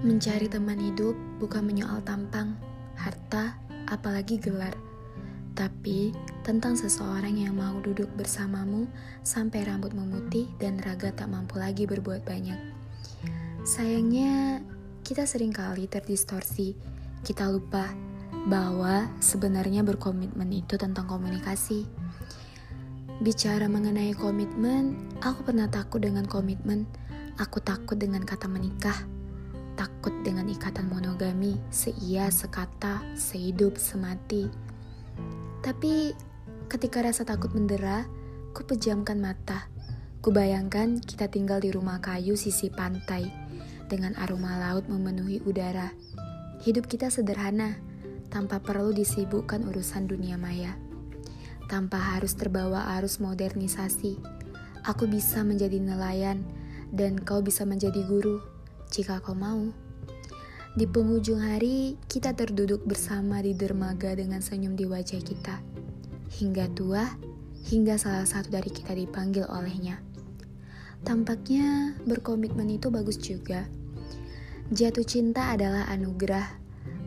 Mencari teman hidup bukan menyoal tampang, harta, apalagi gelar, tapi tentang seseorang yang mau duduk bersamamu sampai rambut memutih dan raga tak mampu lagi berbuat banyak. Sayangnya, kita sering kali terdistorsi. Kita lupa bahwa sebenarnya berkomitmen itu tentang komunikasi. Bicara mengenai komitmen, aku pernah takut dengan komitmen. Aku takut dengan kata menikah takut dengan ikatan monogami, seia, sekata, sehidup, semati. Tapi ketika rasa takut mendera, ku pejamkan mata. Ku bayangkan kita tinggal di rumah kayu sisi pantai, dengan aroma laut memenuhi udara. Hidup kita sederhana, tanpa perlu disibukkan urusan dunia maya. Tanpa harus terbawa arus modernisasi, aku bisa menjadi nelayan, dan kau bisa menjadi guru jika kau mau. Di penghujung hari, kita terduduk bersama di dermaga dengan senyum di wajah kita. Hingga tua, hingga salah satu dari kita dipanggil olehnya. Tampaknya berkomitmen itu bagus juga. Jatuh cinta adalah anugerah,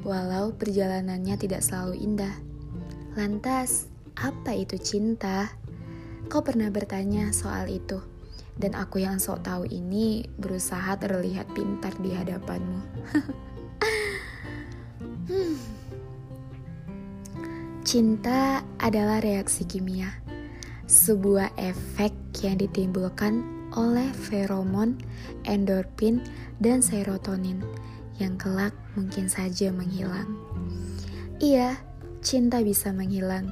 walau perjalanannya tidak selalu indah. Lantas, apa itu cinta? Kau pernah bertanya soal itu? Dan aku yang sok tahu ini berusaha terlihat pintar di hadapanmu. hmm. Cinta adalah reaksi kimia, sebuah efek yang ditimbulkan oleh feromon, endorfin, dan serotonin yang kelak mungkin saja menghilang. Iya, cinta bisa menghilang,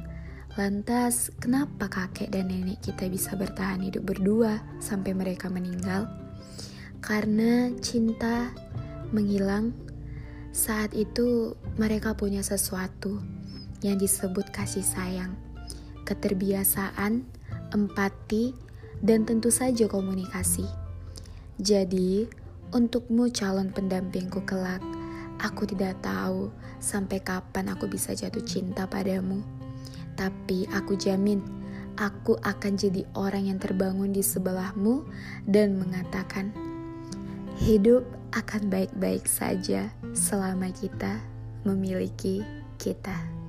Lantas, kenapa kakek dan nenek kita bisa bertahan hidup berdua sampai mereka meninggal? Karena cinta menghilang. Saat itu, mereka punya sesuatu yang disebut kasih sayang, keterbiasaan, empati, dan tentu saja komunikasi. Jadi, untukmu calon pendampingku kelak, aku tidak tahu sampai kapan aku bisa jatuh cinta padamu tapi aku jamin aku akan jadi orang yang terbangun di sebelahmu dan mengatakan, "Hidup akan baik-baik saja selama kita memiliki kita."